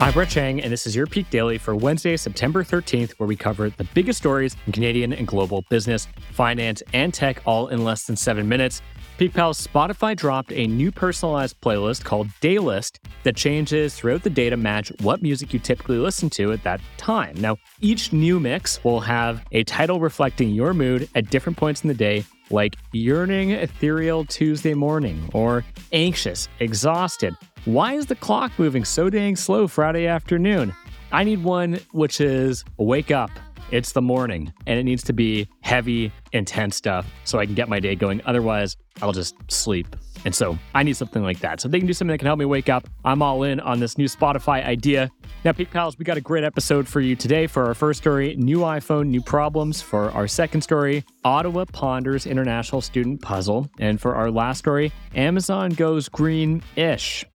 I'm Brett Chang, and this is your Peak Daily for Wednesday, September 13th, where we cover the biggest stories in Canadian and global business, finance, and tech all in less than seven minutes. Peak Pals Spotify dropped a new personalized playlist called Daylist that changes throughout the day to match what music you typically listen to at that time. Now, each new mix will have a title reflecting your mood at different points in the day, like yearning ethereal Tuesday morning or anxious, exhausted. Why is the clock moving so dang slow Friday afternoon? I need one which is wake up it's the morning and it needs to be heavy, intense stuff so I can get my day going. Otherwise, I'll just sleep. And so I need something like that. So they can do something that can help me wake up, I'm all in on this new Spotify idea. Now, Peak Pals, we got a great episode for you today. For our first story, new iPhone, new problems. For our second story, Ottawa ponders international student puzzle. And for our last story, Amazon goes green ish.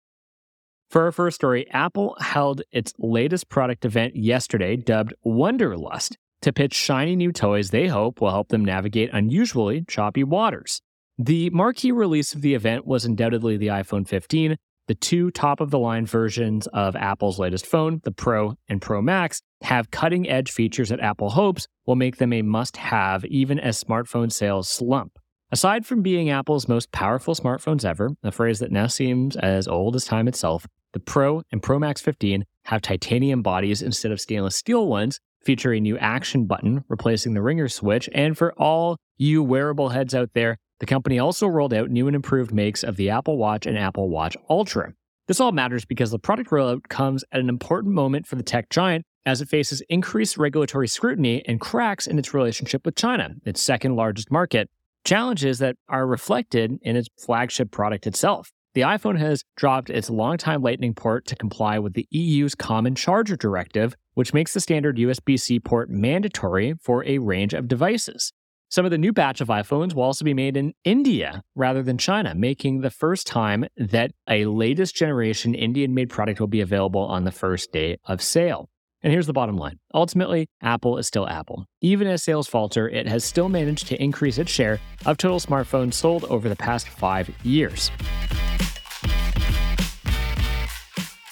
For our first story, Apple held its latest product event yesterday, dubbed Wonderlust, to pitch shiny new toys they hope will help them navigate unusually choppy waters. The marquee release of the event was undoubtedly the iPhone 15. The two top of the line versions of Apple's latest phone, the Pro and Pro Max, have cutting edge features that Apple hopes will make them a must have even as smartphone sales slump. Aside from being Apple's most powerful smartphones ever, a phrase that now seems as old as time itself, the Pro and Pro Max 15 have titanium bodies instead of stainless steel ones, feature a new action button replacing the ringer switch. And for all you wearable heads out there, the company also rolled out new and improved makes of the Apple Watch and Apple Watch Ultra. This all matters because the product rollout comes at an important moment for the tech giant as it faces increased regulatory scrutiny and cracks in its relationship with China, its second largest market. Challenges that are reflected in its flagship product itself. The iPhone has dropped its longtime Lightning port to comply with the EU's Common Charger Directive, which makes the standard USB C port mandatory for a range of devices. Some of the new batch of iPhones will also be made in India rather than China, making the first time that a latest generation Indian made product will be available on the first day of sale. And here's the bottom line ultimately, Apple is still Apple. Even as sales falter, it has still managed to increase its share of total smartphones sold over the past five years.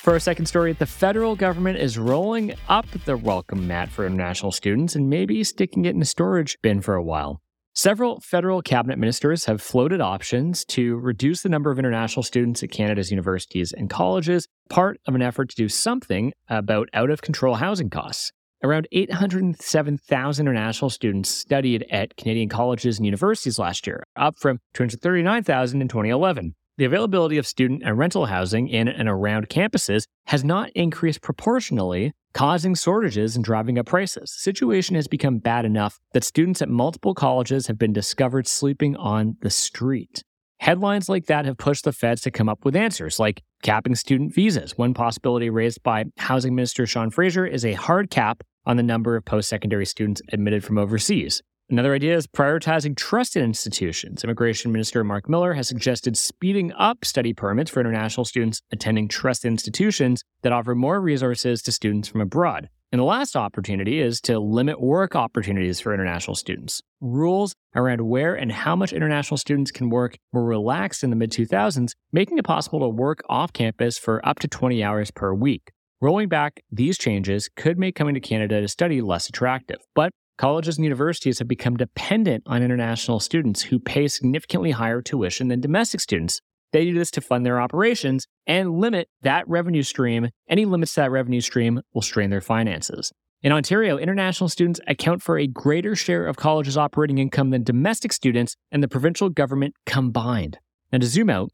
For our second story, the federal government is rolling up the welcome mat for international students and maybe sticking it in a storage bin for a while. Several federal cabinet ministers have floated options to reduce the number of international students at Canada's universities and colleges, part of an effort to do something about out of control housing costs. Around 807,000 international students studied at Canadian colleges and universities last year, up from 239,000 in 2011 the availability of student and rental housing in and around campuses has not increased proportionally, causing shortages and driving up prices. The situation has become bad enough that students at multiple colleges have been discovered sleeping on the street. Headlines like that have pushed the feds to come up with answers, like capping student visas. One possibility raised by Housing Minister Sean Fraser is a hard cap on the number of post secondary students admitted from overseas. Another idea is prioritizing trusted institutions. Immigration Minister Mark Miller has suggested speeding up study permits for international students attending trusted institutions that offer more resources to students from abroad. And the last opportunity is to limit work opportunities for international students. Rules around where and how much international students can work were relaxed in the mid 2000s, making it possible to work off campus for up to 20 hours per week. Rolling back these changes could make coming to Canada to study less attractive, but colleges and universities have become dependent on international students who pay significantly higher tuition than domestic students. They do this to fund their operations and limit that revenue stream. Any limits to that revenue stream will strain their finances. In Ontario, international students account for a greater share of colleges' operating income than domestic students and the provincial government combined. And to zoom out,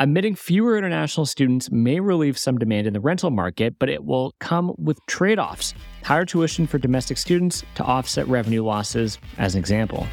Admitting fewer international students may relieve some demand in the rental market, but it will come with trade offs. Higher tuition for domestic students to offset revenue losses, as an example.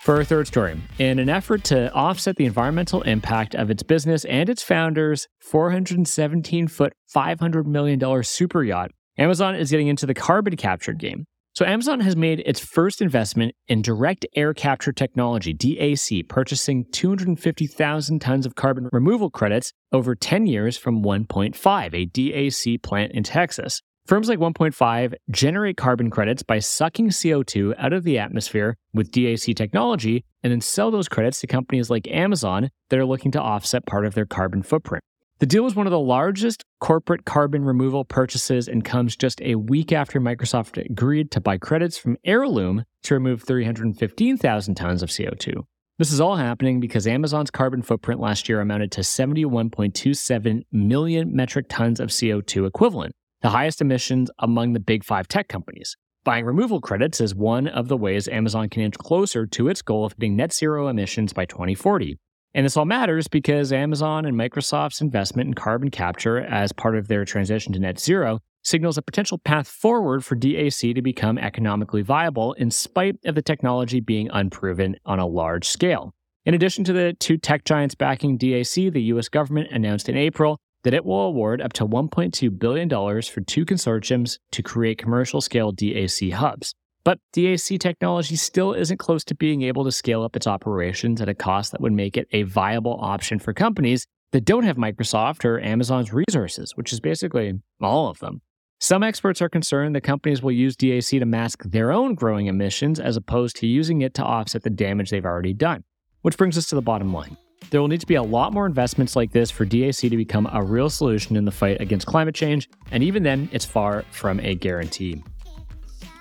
For our third story, in an effort to offset the environmental impact of its business and its founders' 417 foot, $500 million super yacht, Amazon is getting into the carbon capture game. So, Amazon has made its first investment in direct air capture technology, DAC, purchasing 250,000 tons of carbon removal credits over 10 years from 1PointFive, a DAC plant in Texas. Firms like 1PointFive generate carbon credits by sucking CO2 out of the atmosphere with DAC technology and then sell those credits to companies like Amazon that are looking to offset part of their carbon footprint. The deal was one of the largest corporate carbon removal purchases and comes just a week after Microsoft agreed to buy credits from Heirloom to remove 315,000 tons of CO2. This is all happening because Amazon's carbon footprint last year amounted to 71.27 million metric tons of CO2 equivalent the highest emissions among the big five tech companies. Buying removal credits is one of the ways Amazon can inch closer to its goal of hitting net zero emissions by 2040. And this all matters because Amazon and Microsoft's investment in carbon capture as part of their transition to net zero signals a potential path forward for DAC to become economically viable in spite of the technology being unproven on a large scale. In addition to the two tech giants backing DAC, the US government announced in April that it will award up to $1.2 billion for two consortiums to create commercial scale DAC hubs. But DAC technology still isn't close to being able to scale up its operations at a cost that would make it a viable option for companies that don't have Microsoft or Amazon's resources, which is basically all of them. Some experts are concerned that companies will use DAC to mask their own growing emissions as opposed to using it to offset the damage they've already done. Which brings us to the bottom line. There will need to be a lot more investments like this for DAC to become a real solution in the fight against climate change, and even then, it's far from a guarantee.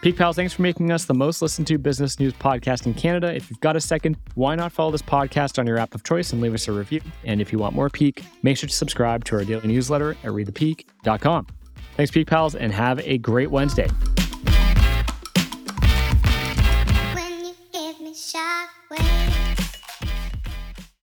Peak Pals, thanks for making us the most listened to business news podcast in Canada. If you've got a second, why not follow this podcast on your app of choice and leave us a review? And if you want more Peak, make sure to subscribe to our daily newsletter at readthepeak.com. Thanks, Peak Pals, and have a great Wednesday.